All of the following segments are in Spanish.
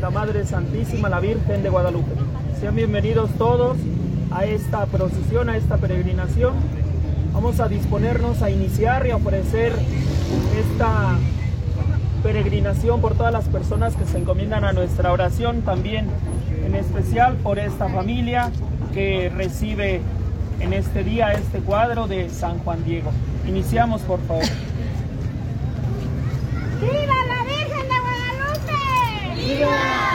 nuestra Madre Santísima, la Virgen de Guadalupe. Sean bienvenidos todos a esta procesión, a esta peregrinación. Vamos a disponernos a iniciar y a ofrecer esta peregrinación por todas las personas que se encomiendan a nuestra oración, también en especial por esta familia que recibe en este día este cuadro de San Juan Diego. Iniciamos, por favor. ¡Viva la Virgen de Guadalupe! ¡Viva!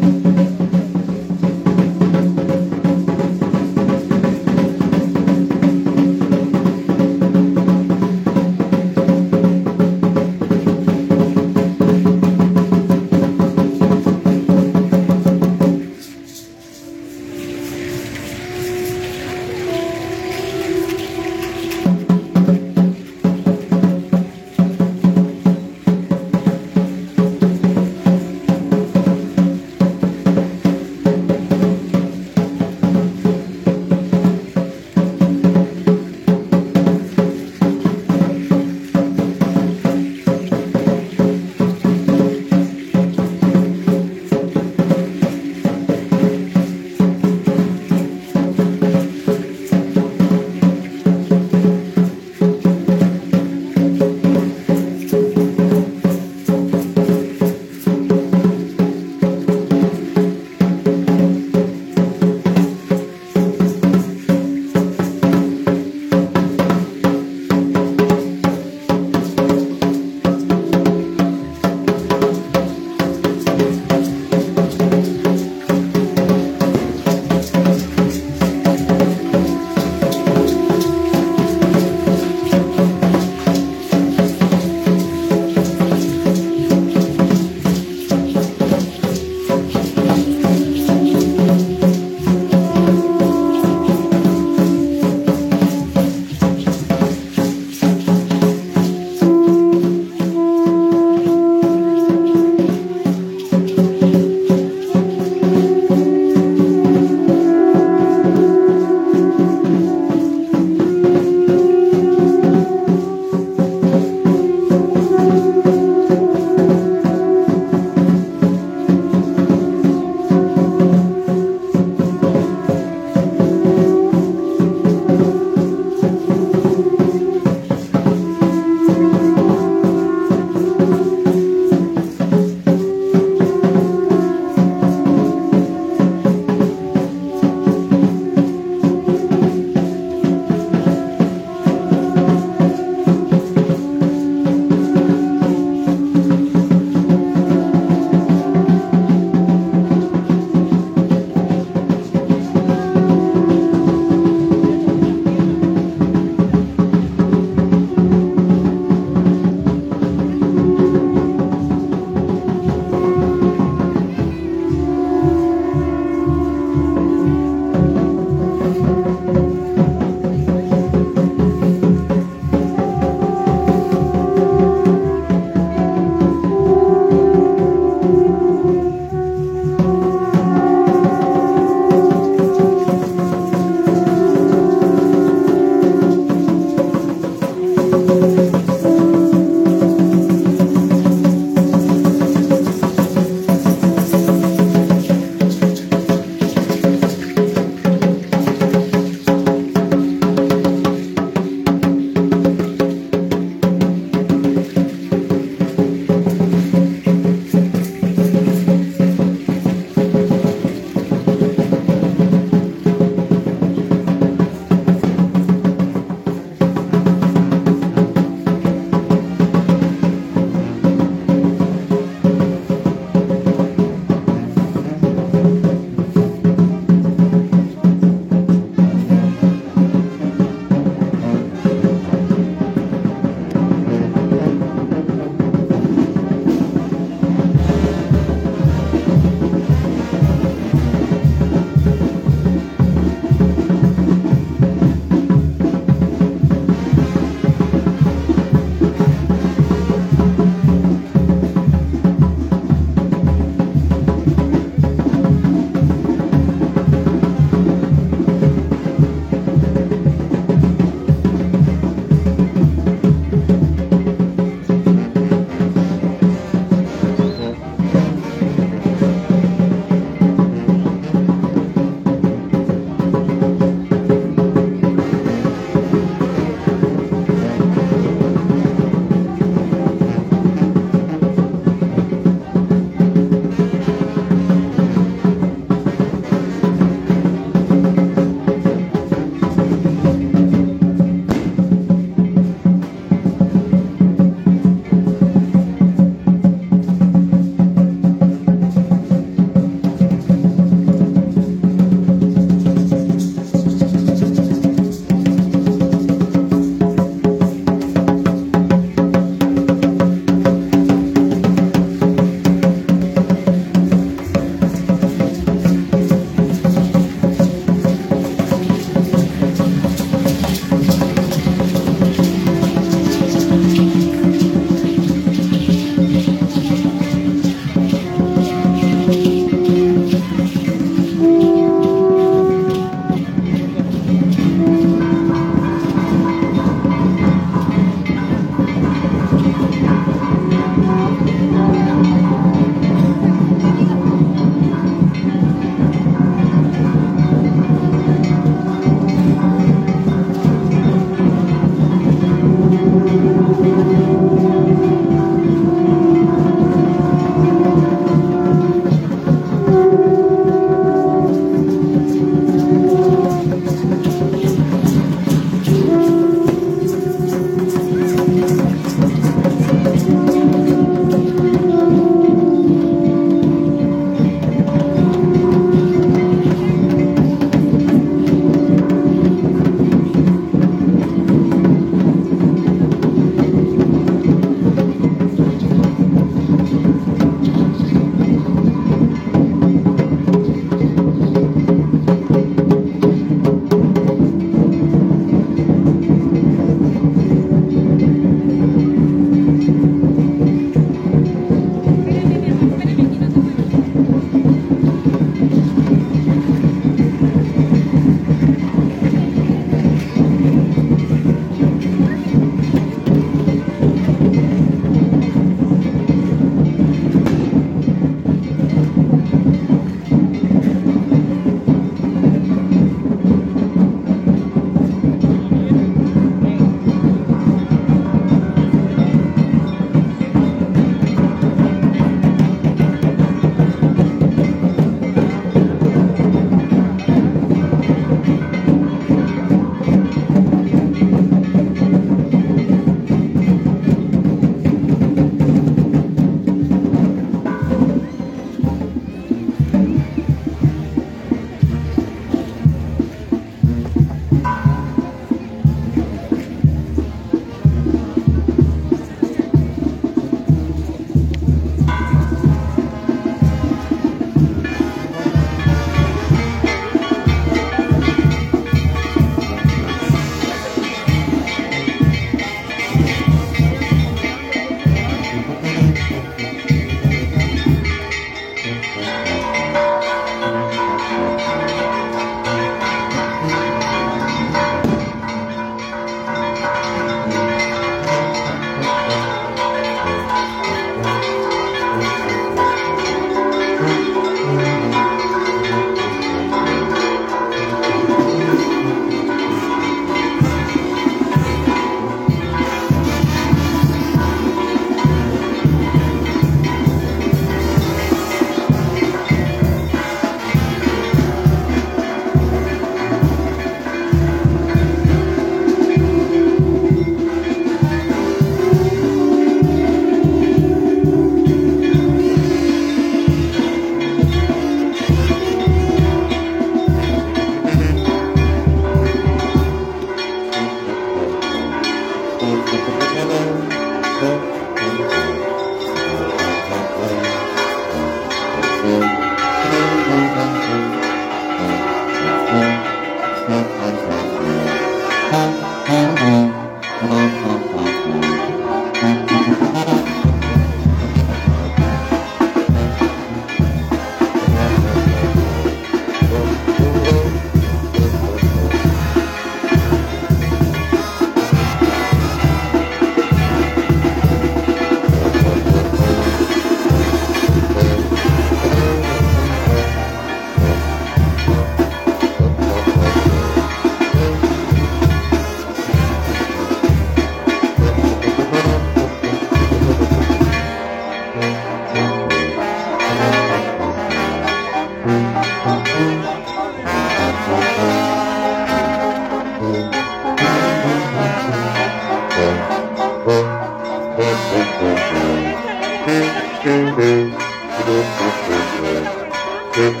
Thank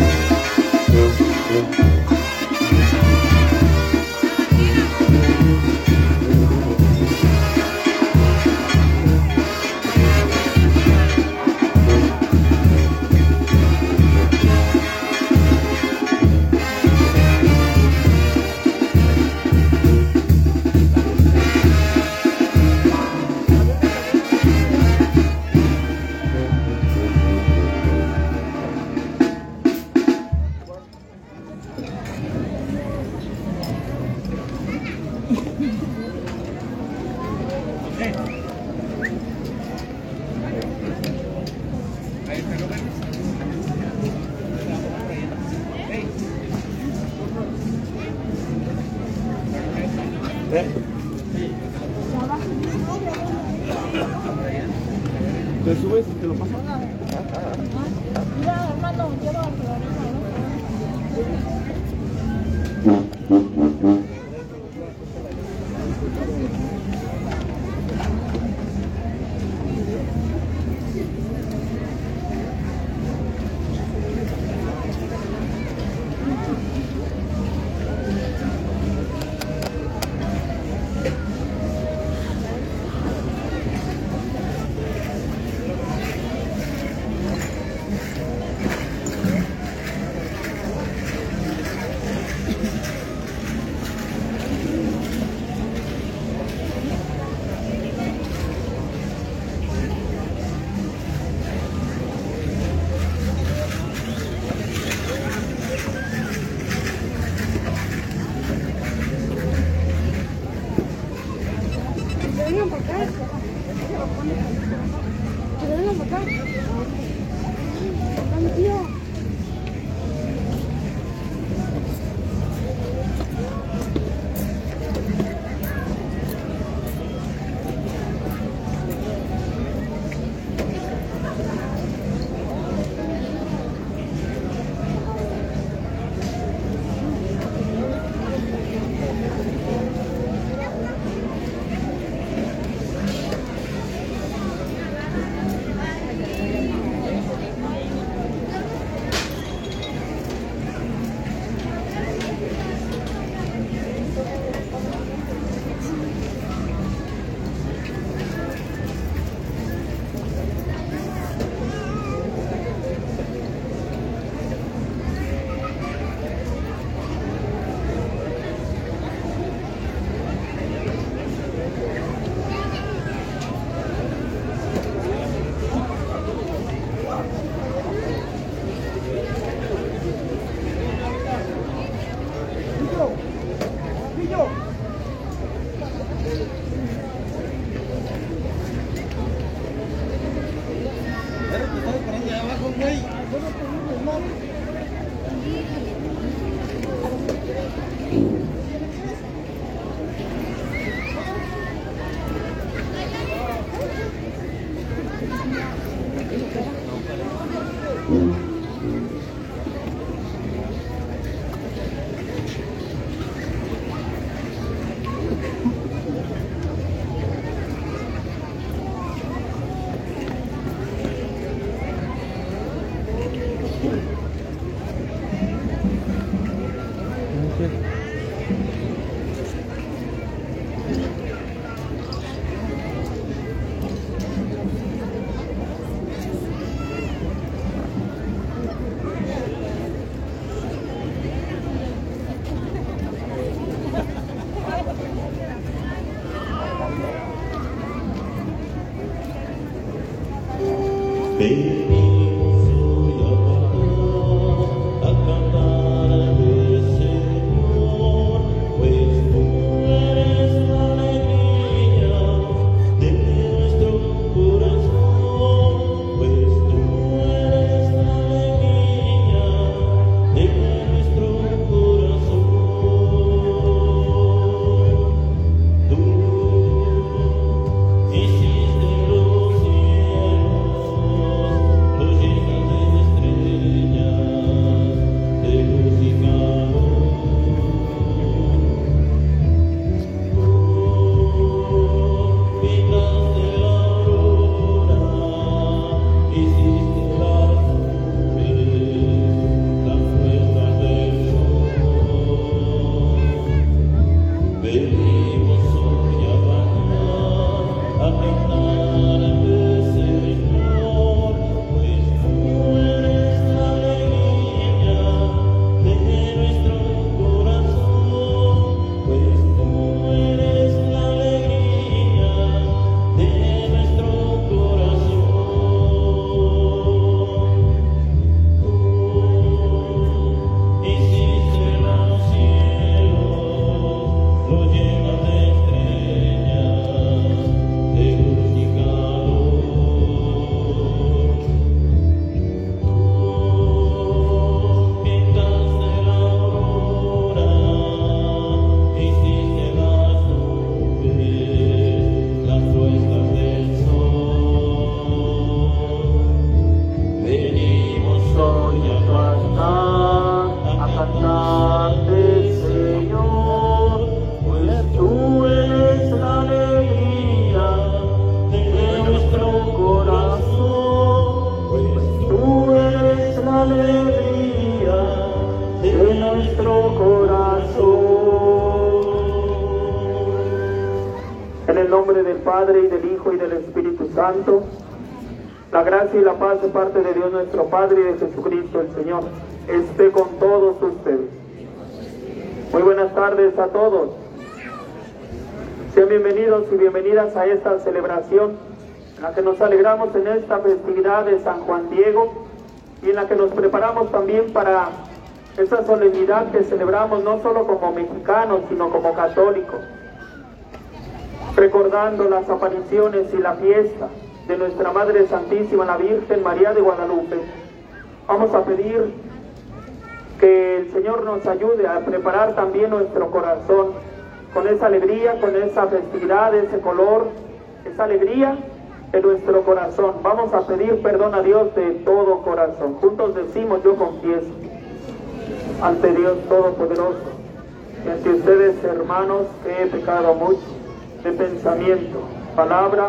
you. Vengan para acá. Que vengan para acá. Acá Parte de Dios nuestro Padre y de Jesucristo el Señor esté con todos ustedes. Muy buenas tardes a todos. Sean bienvenidos y bienvenidas a esta celebración en la que nos alegramos en esta festividad de San Juan Diego y en la que nos preparamos también para esta solemnidad que celebramos no solo como mexicanos, sino como católicos. recordando las apariciones y la fiesta de nuestra Madre Santísima, la Virgen María de Guadalupe. Vamos a pedir que el Señor nos ayude a preparar también nuestro corazón con esa alegría, con esa festividad, ese color, esa alegría de nuestro corazón. Vamos a pedir perdón a Dios de todo corazón. Juntos decimos, yo confieso ante Dios Todopoderoso y ante ustedes, hermanos, que he pecado mucho de pensamiento, palabra,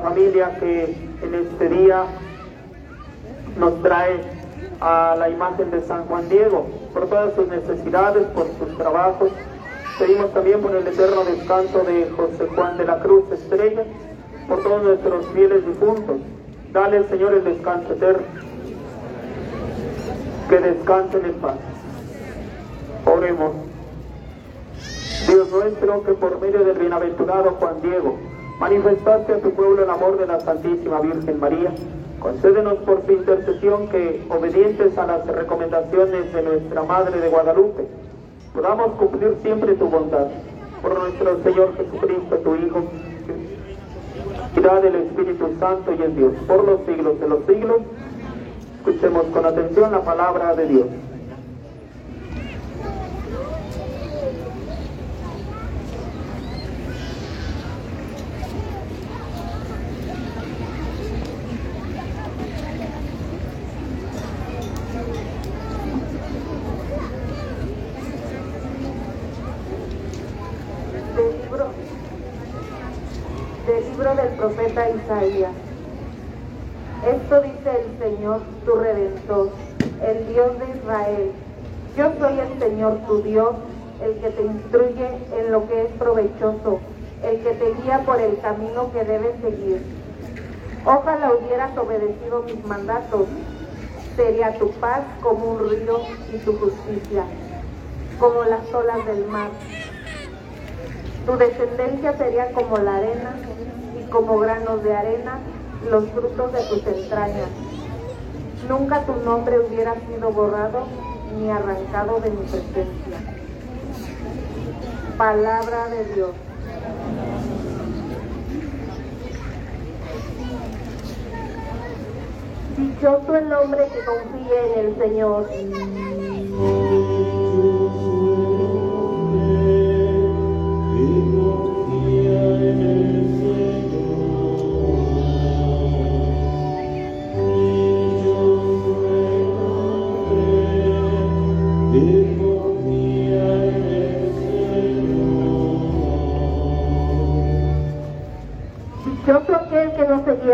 Familia que en este día nos trae a la imagen de San Juan Diego, por todas sus necesidades, por sus trabajos. Pedimos también por el eterno descanso de José Juan de la Cruz Estrella, por todos nuestros fieles difuntos. Dale, Señor, el descanso eterno. Que descansen en paz. Oremos. Dios nuestro, que por medio del bienaventurado Juan Diego manifestaste a tu pueblo el amor de la Santísima Virgen María, concédenos por su intercesión que, obedientes a las recomendaciones de nuestra Madre de Guadalupe, podamos cumplir siempre tu bondad. Por nuestro Señor Jesucristo, tu Hijo, del Espíritu Santo y en Dios, por los siglos de los siglos. Escuchemos con atención la palabra de Dios. Del libro, del libro del profeta Isaías. Esto dice el Señor, tu redentor, el Dios de Israel. Yo soy el Señor, tu Dios, el que te instruye en lo que es provechoso, el que te guía por el camino que debes seguir. Ojalá hubieras obedecido mis mandatos. Sería tu paz como un río y tu justicia, como las olas del mar. Tu descendencia sería como la arena como granos de arena los frutos de tus entrañas. Nunca tu nombre hubiera sido borrado ni arrancado de mi presencia. Palabra de Dios. Dichoso el hombre que confíe en el Señor.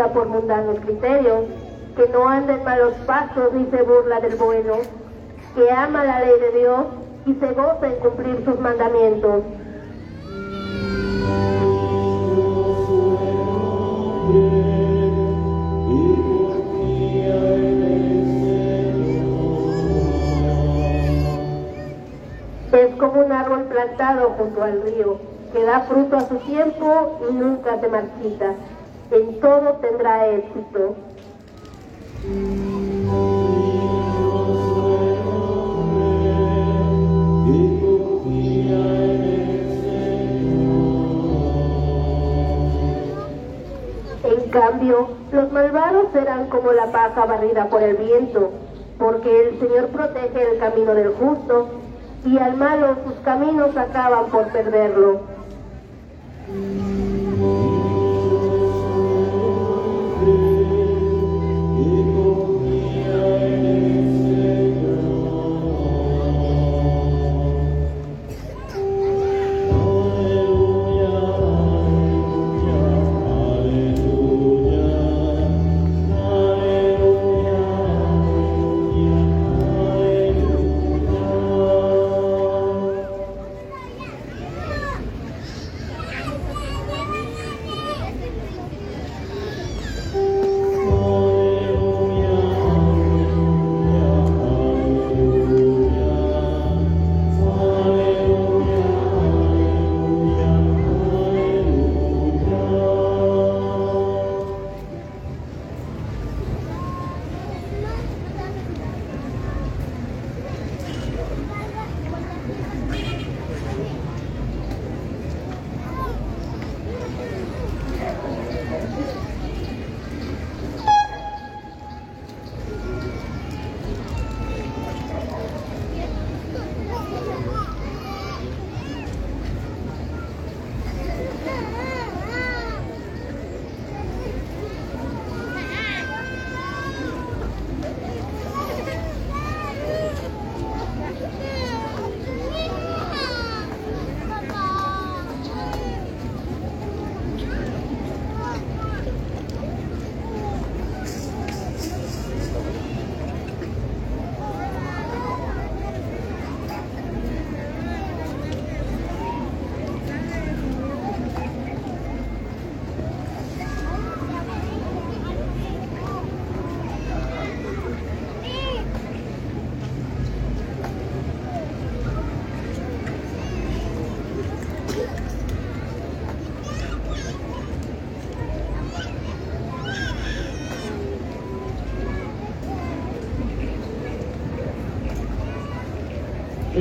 Por mundanos criterios, que no anda en malos pasos ni se burla del bueno, que ama la ley de Dios y se goza en cumplir sus mandamientos. Es como un árbol plantado junto al río, que da fruto a su tiempo y nunca se marchita. En todo tendrá éxito. En cambio, los malvados serán como la paja barrida por el viento, porque el Señor protege el camino del justo, y al malo sus caminos acaban por perderlo.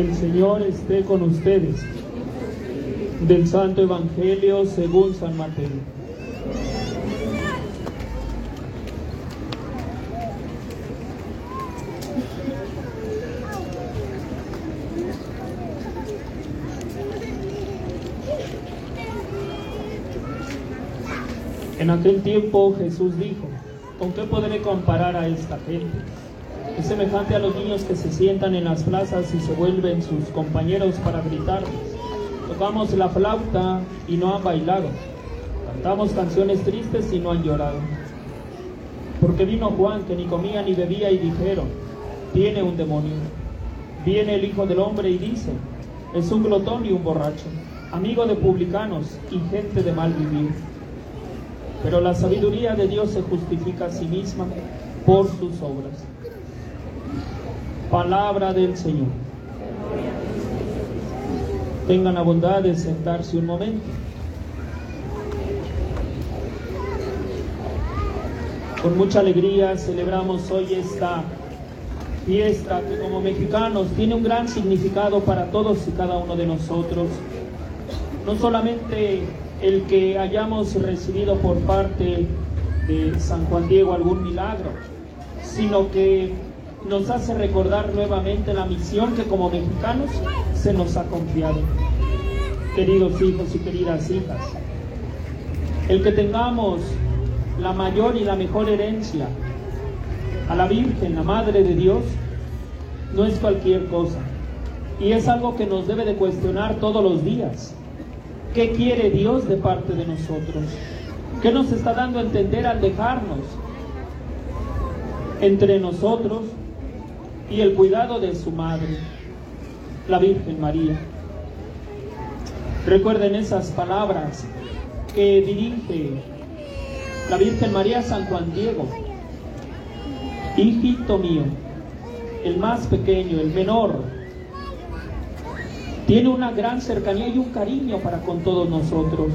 El Señor esté con ustedes. Del Santo Evangelio según San Mateo. En aquel tiempo Jesús dijo, ¿con qué podré comparar a esta gente? Semejante a los niños que se sientan en las plazas y se vuelven sus compañeros para gritarles. Tocamos la flauta y no han bailado. Cantamos canciones tristes y no han llorado. Porque vino Juan que ni comía ni bebía y dijeron, tiene un demonio. Viene el Hijo del Hombre y dice, es un glotón y un borracho, amigo de publicanos y gente de mal vivir. Pero la sabiduría de Dios se justifica a sí misma por sus obras. Palabra del Señor. Tengan la bondad de sentarse un momento. Con mucha alegría celebramos hoy esta fiesta que como mexicanos tiene un gran significado para todos y cada uno de nosotros. No solamente el que hayamos recibido por parte de San Juan Diego algún milagro, sino que nos hace recordar nuevamente la misión que como mexicanos se nos ha confiado. Queridos hijos y queridas hijas, el que tengamos la mayor y la mejor herencia a la Virgen, la Madre de Dios, no es cualquier cosa. Y es algo que nos debe de cuestionar todos los días. ¿Qué quiere Dios de parte de nosotros? ¿Qué nos está dando a entender al dejarnos entre nosotros y el cuidado de su madre, la Virgen María? Recuerden esas palabras que dirige la Virgen María San Juan Diego. Hijito mío, el más pequeño, el menor, tiene una gran cercanía y un cariño para con todos nosotros.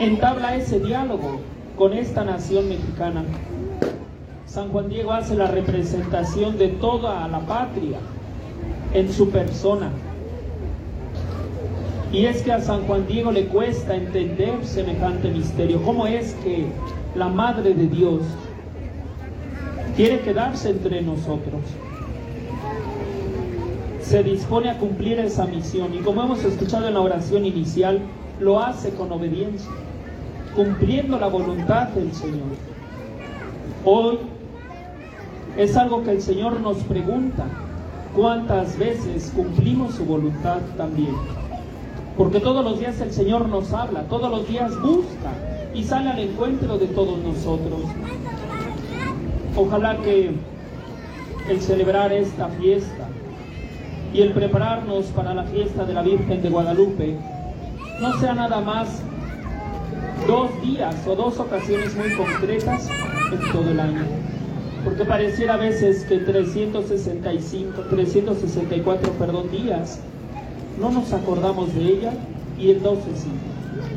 Entabla ese diálogo con esta nación mexicana. San Juan Diego hace la representación de toda la patria en su persona. Y es que a San Juan Diego le cuesta entender semejante misterio. ¿Cómo es que la Madre de Dios quiere quedarse entre nosotros? Se dispone a cumplir esa misión y como hemos escuchado en la oración inicial, lo hace con obediencia, cumpliendo la voluntad del Señor. Hoy es algo que el Señor nos pregunta, ¿cuántas veces cumplimos su voluntad también? Porque todos los días el Señor nos habla, todos los días busca y sale al encuentro de todos nosotros. Ojalá que el celebrar esta fiesta y el prepararnos para la fiesta de la Virgen de Guadalupe no sea nada más dos días o dos ocasiones muy concretas en todo el año. Porque pareciera a veces que 365, 364, perdón, días no nos acordamos de ella y el 12 sí.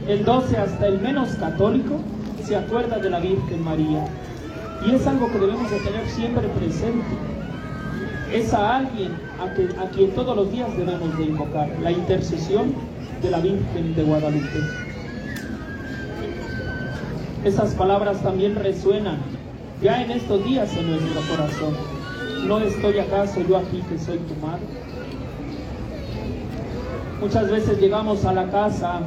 El 12 hasta el menos católico se acuerda de la Virgen María. Y es algo que debemos de tener siempre presente. Es a alguien a, a quien todos los días debemos de invocar, la intercesión de la Virgen de Guadalupe. Esas palabras también resuenan ya en estos días en nuestro corazón. ¿No estoy acaso yo aquí que soy tu madre? Muchas veces llegamos a la casa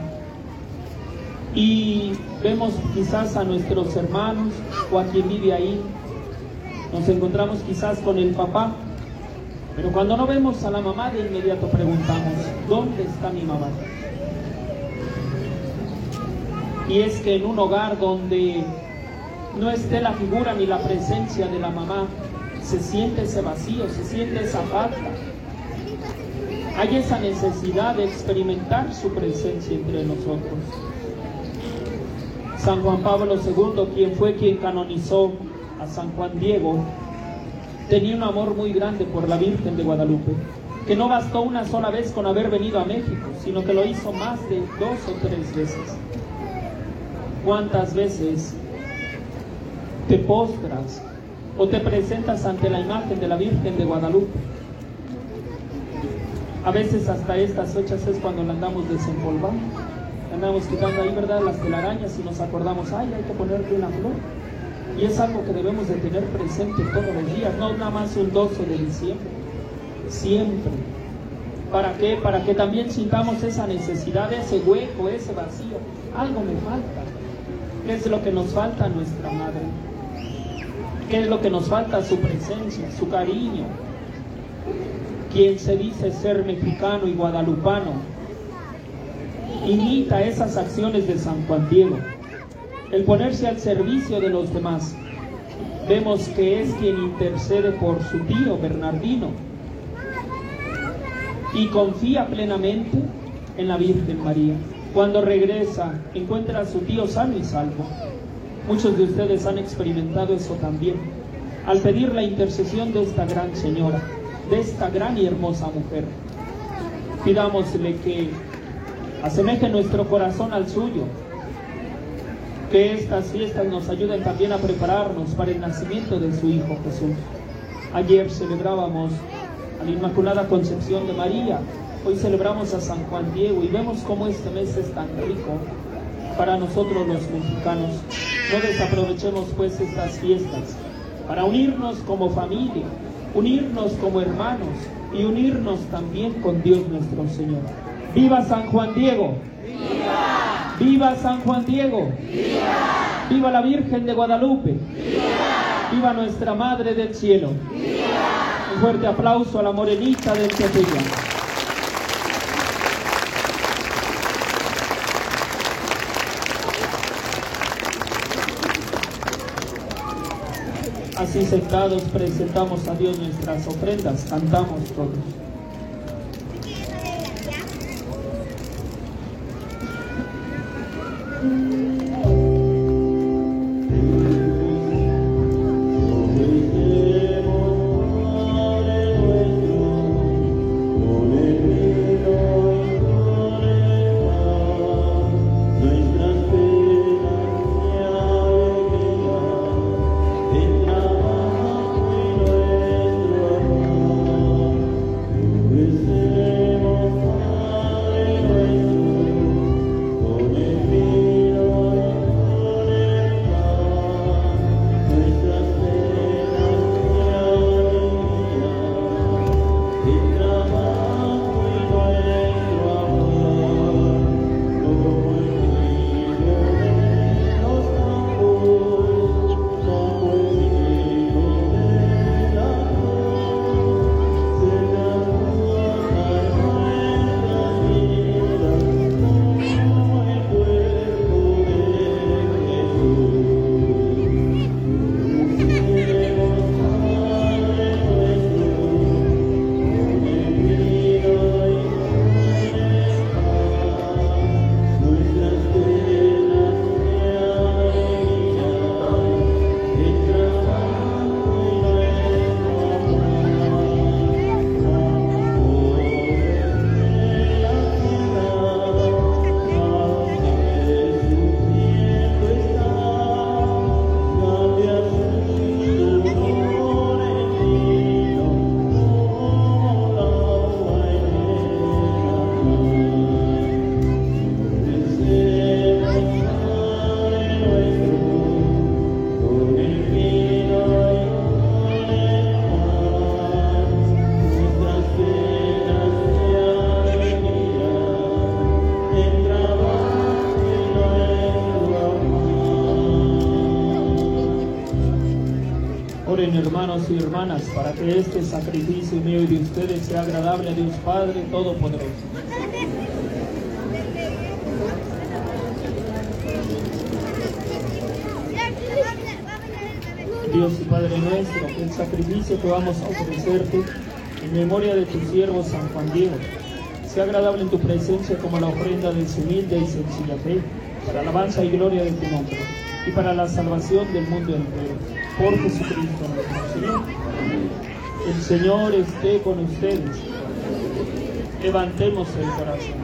y vemos quizás a nuestros hermanos o a quien vive ahí. Nos encontramos quizás con el papá, pero cuando no vemos a la mamá de inmediato preguntamos, ¿dónde está mi mamá? Y es que en un hogar donde no esté la figura ni la presencia de la mamá, se siente ese vacío, se siente esa falta. Hay esa necesidad de experimentar su presencia entre nosotros. San Juan Pablo II, quien fue quien canonizó a San Juan Diego, tenía un amor muy grande por la Virgen de Guadalupe, que no bastó una sola vez con haber venido a México, sino que lo hizo más de dos o tres veces. ¿Cuántas veces te postras o te presentas ante la imagen de la Virgen de Guadalupe? A veces hasta estas fechas es cuando la andamos desempolvando. Andamos quitando ahí, ¿verdad?, las telarañas y nos acordamos, ay, hay que ponerle una flor. Y es algo que debemos de tener presente todos los días, no nada más un 12 de diciembre, siempre. ¿Para qué? Para que también sintamos esa necesidad, ese hueco, ese vacío. Algo me falta. ¿Qué es lo que nos falta a nuestra madre? ¿Qué es lo que nos falta? Su presencia, su cariño. Quien se dice ser mexicano y guadalupano, imita esas acciones de San Juan Diego. El ponerse al servicio de los demás. Vemos que es quien intercede por su tío Bernardino y confía plenamente en la Virgen María. Cuando regresa, encuentra a su tío sano y salvo. Muchos de ustedes han experimentado eso también. Al pedir la intercesión de esta gran señora, de esta gran y hermosa mujer, pidámosle que asemeje nuestro corazón al suyo, que estas fiestas nos ayuden también a prepararnos para el nacimiento de su Hijo Jesús. Ayer celebrábamos a la Inmaculada Concepción de María, hoy celebramos a San Juan Diego y vemos cómo este mes es tan rico para nosotros los mexicanos. No desaprovechemos pues estas fiestas para unirnos como familia, unirnos como hermanos y unirnos también con Dios nuestro Señor. ¡Viva San Juan Diego! ¡Viva! ¡Viva San Juan Diego! ¡Viva! ¡Viva la Virgen de Guadalupe! ¡Viva! ¡Viva nuestra Madre del Cielo! Un fuerte aplauso a la morenita del Tepeyac. Así sentados presentamos a Dios nuestras ofrendas, cantamos todos. Penas para que este sacrificio mío y de ustedes sea agradable a Dios Padre Todopoderoso. Dios y Padre nuestro, el sacrificio que vamos a ofrecerte en memoria de tu siervo San Juan Diego sea agradable en tu presencia como la ofrenda de su humilde y sencilla fe, para alabanza y gloria de tu nombre y para la salvación del mundo entero. Por Jesucristo nuestro Señor. El Señor esté con ustedes. Levantemos el corazón.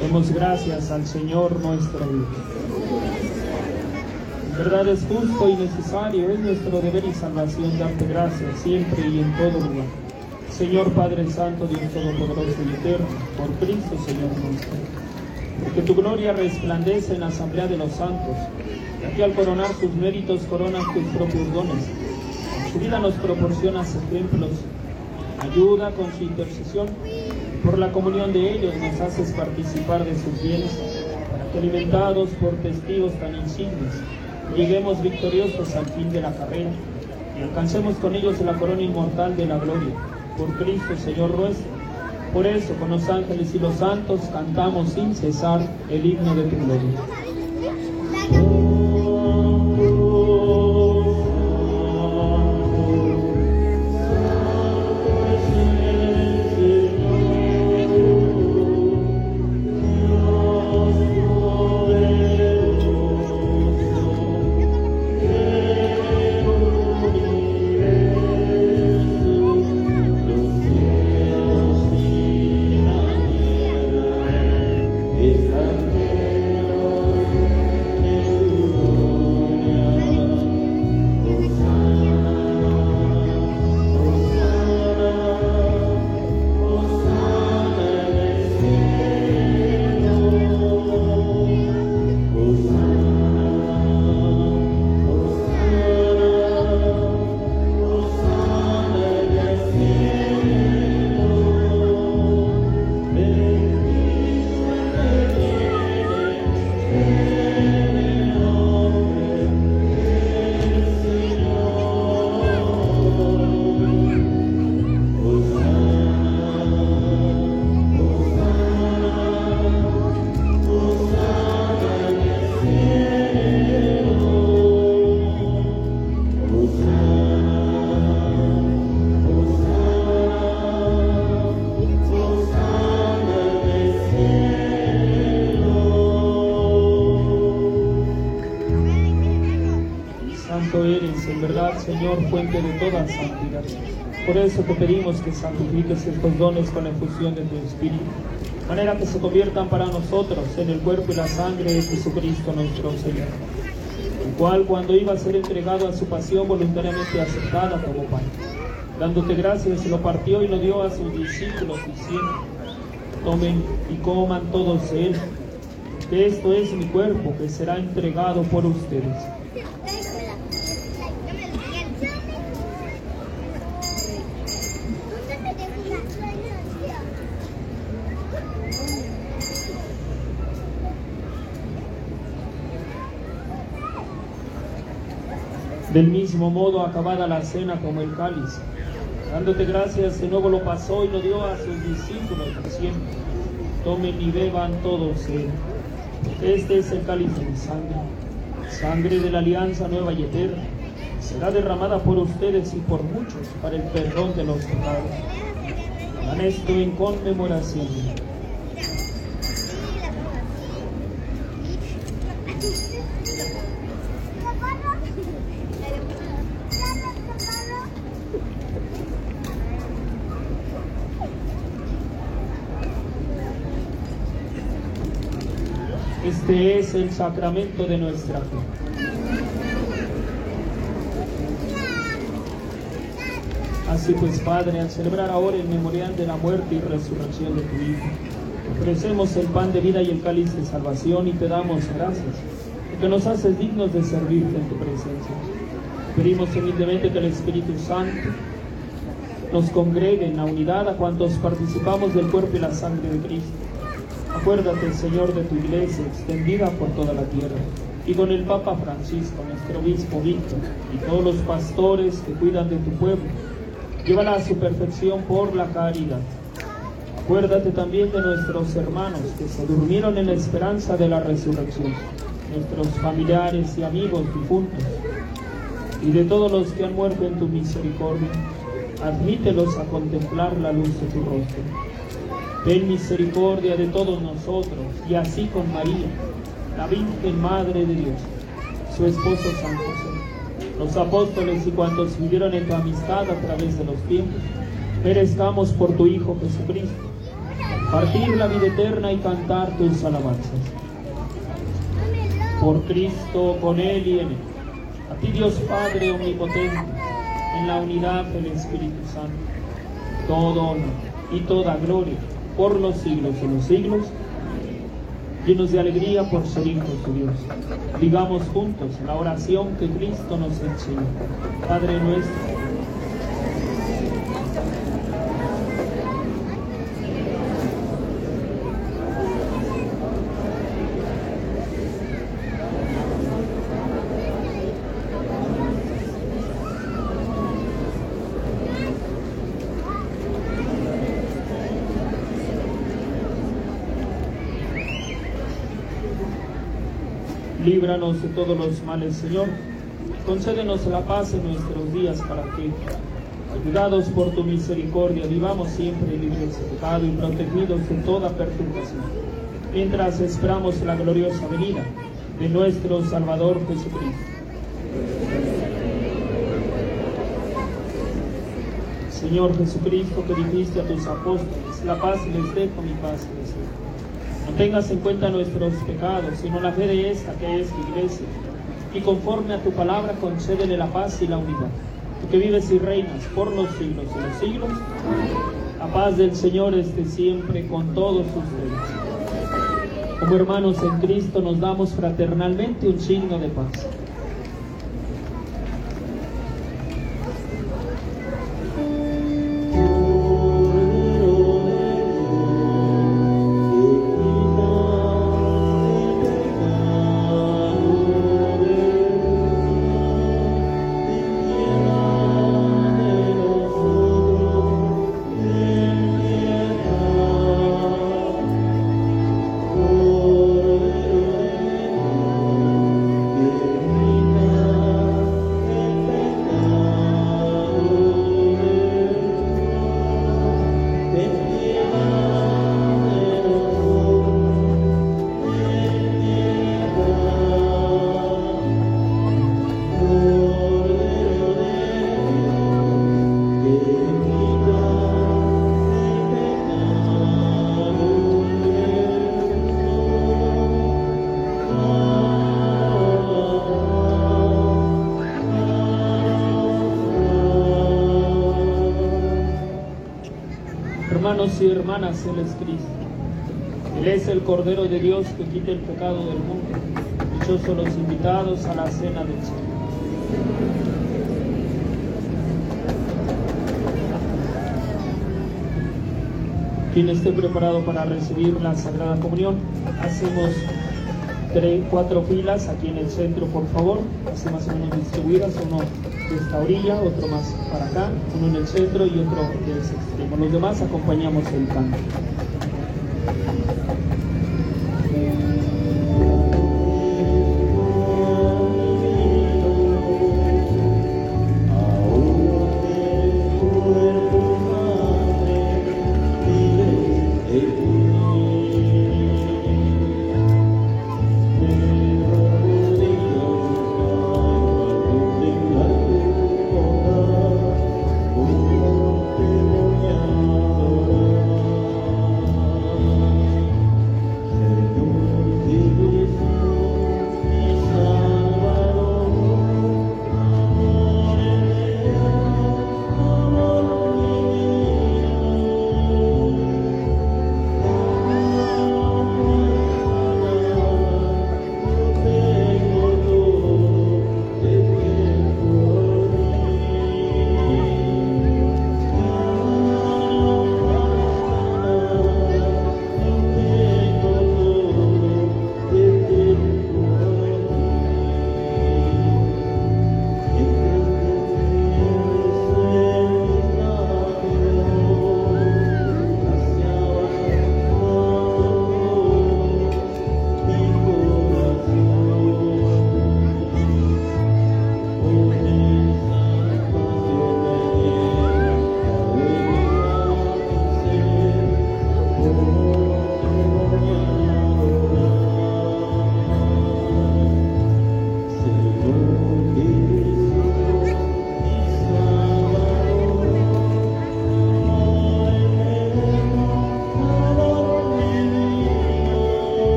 Demos gracias al Señor nuestro Dios. En verdad es justo y necesario, es nuestro deber y salvación darte gracias siempre y en todo lugar. Señor Padre Santo, Dios Todopoderoso y Eterno, por Cristo Señor nuestro. Porque tu gloria resplandece en la asamblea de los santos, que al coronar sus méritos coronas tus propios dones. En su vida nos proporcionas ejemplos, ayuda con su intercesión, por la comunión de ellos nos haces participar de sus bienes, para que alimentados por testigos tan insignes, lleguemos victoriosos al fin de la carrera y alcancemos con ellos la corona inmortal de la gloria. Por Cristo, Señor nuestro. Por eso, con los ángeles y los santos, cantamos sin cesar el himno de tu gloria. Señor, fuente de toda santidad. Por eso te pedimos que santifiques estos dones con la efusión de tu Espíritu, manera que se conviertan para nosotros en el cuerpo y la sangre de Jesucristo nuestro Señor, el cual cuando iba a ser entregado a su pasión voluntariamente aceptada tomó pan. Dándote gracias, lo partió y lo dio a sus discípulos diciendo, tomen y coman todos él, que esto es mi cuerpo que será entregado por ustedes. Del modo, acabada la cena como el cáliz, dándote gracias, de nuevo lo pasó y lo dio a sus discípulos, diciendo, tomen y beban todos él. Este es el cáliz de mi sangre, sangre de la alianza nueva y eterna. Será derramada por ustedes y por muchos para el perdón de los pecados. Hagan esto en conmemoración. de mí. Este es el sacramento de nuestra fe. Así pues, Padre, al celebrar ahora el memorial de la muerte y resurrección de tu Hijo, ofrecemos el pan de vida y el cáliz de salvación y te damos gracias, porque nos haces dignos de servirte en tu presencia. Pedimos humildemente que el Espíritu Santo nos congregue en la unidad a cuantos participamos del cuerpo y la sangre de Cristo. Acuérdate, Señor, de tu iglesia extendida por toda la tierra y con el Papa Francisco, nuestro obispo Víctor, y todos los pastores que cuidan de tu pueblo. Llévala a su perfección por la caridad. Acuérdate también de nuestros hermanos que se durmieron en la esperanza de la resurrección, nuestros familiares y amigos difuntos, y de todos los que han muerto en tu misericordia. Admítelos a contemplar la luz de tu rostro. Ten misericordia de todos nosotros, y así con María, la Virgen Madre de Dios, su esposo San José, los apóstoles y cuantos vivieron en tu amistad a través de los tiempos, merezcamos por tu Hijo Jesucristo partir la vida eterna y cantar tus alabanzas. Por Cristo, con Él y en Él. A ti Dios Padre Omnipotente, en la unidad del Espíritu Santo, todo honor y toda gloria por los siglos de los siglos, llenos de alegría por ser hijos de Dios. Digamos juntos la oración que Cristo nos enseñó. Padre nuestro, líbranos de todos los males, Señor. Concédenos la paz en nuestros días para que, ayudados por tu misericordia, vivamos siempre libres de pecado y protegidos de toda perturbación, mientras esperamos la gloriosa venida de nuestro Salvador Jesucristo. Señor Jesucristo, que dijiste a tus apóstoles, la paz les dejo, mi paz les dejo. No tengas en cuenta nuestros pecados, sino la fe de esta que es tu iglesia. Y conforme a tu palabra, concédele la paz y la unidad. Tú que vives y reinas por los siglos de los siglos, la paz del Señor esté siempre con todos ustedes. Como hermanos en Cristo nos damos fraternalmente un signo de paz. Hermanos y hermanas, Él es Cristo. Él es el Cordero de Dios que quita el pecado del mundo. Dichosos los invitados a la cena del Señor. Quien esté preparado para recibir la Sagrada Comunión, hacemos tres, cuatro filas aquí en el centro, por favor, así más o menos distribuidas, uno esta orilla, otro más para acá, uno en el centro y otro de ese extremo. Los demás acompañamos el canto.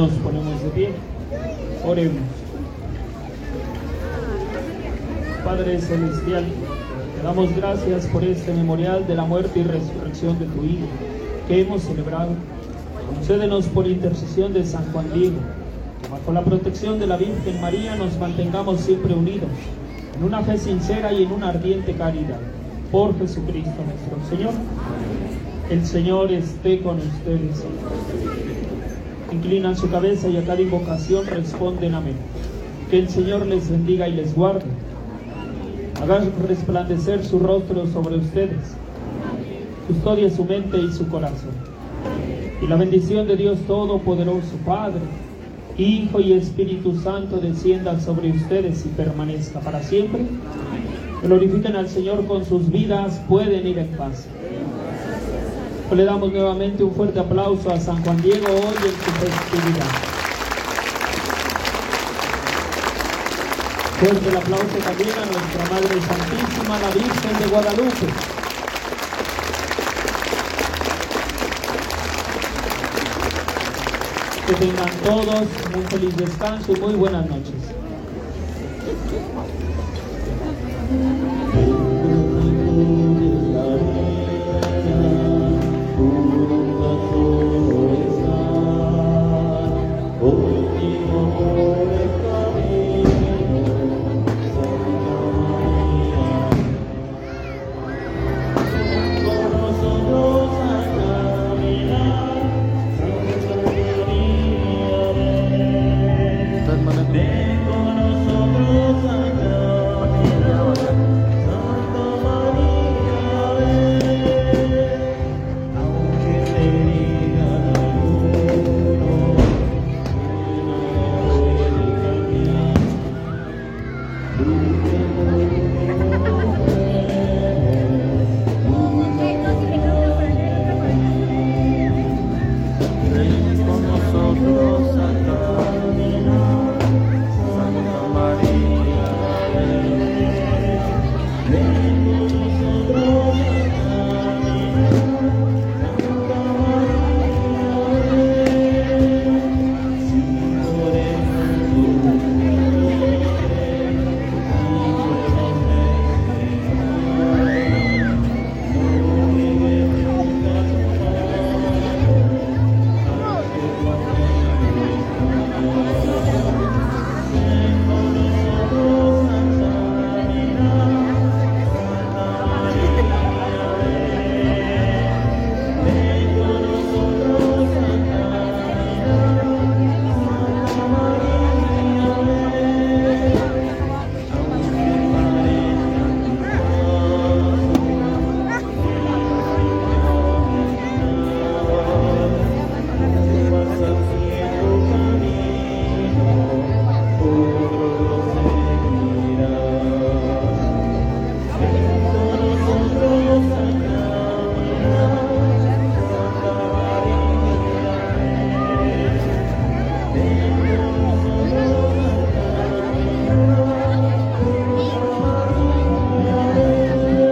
Nos ponemos de pie. Oremos. Padre Celestial, te damos gracias por este memorial de la muerte y resurrección de tu Hijo que hemos celebrado. Concédenos por intercesión de San Juan Diego, que bajo la protección de la Virgen María nos mantengamos siempre unidos en una fe sincera y en una ardiente caridad. Por Jesucristo nuestro Señor. El Señor esté con ustedes. Inclinan su cabeza y a cada invocación responden amén. Que el Señor les bendiga y les guarde. Haga resplandecer su rostro sobre ustedes. Custodie su mente y su corazón. Y la bendición de Dios Todopoderoso, Padre, Hijo y Espíritu Santo descienda sobre ustedes y permanezca para siempre. Glorifiquen al Señor con sus vidas, pueden ir en paz. Le damos nuevamente un fuerte aplauso a San Juan Diego hoy en su festividad. Fuerte el aplauso también a nuestra Madre Santísima, la Virgen de Guadalupe. Que tengan todos un feliz descanso y muy buenas noches.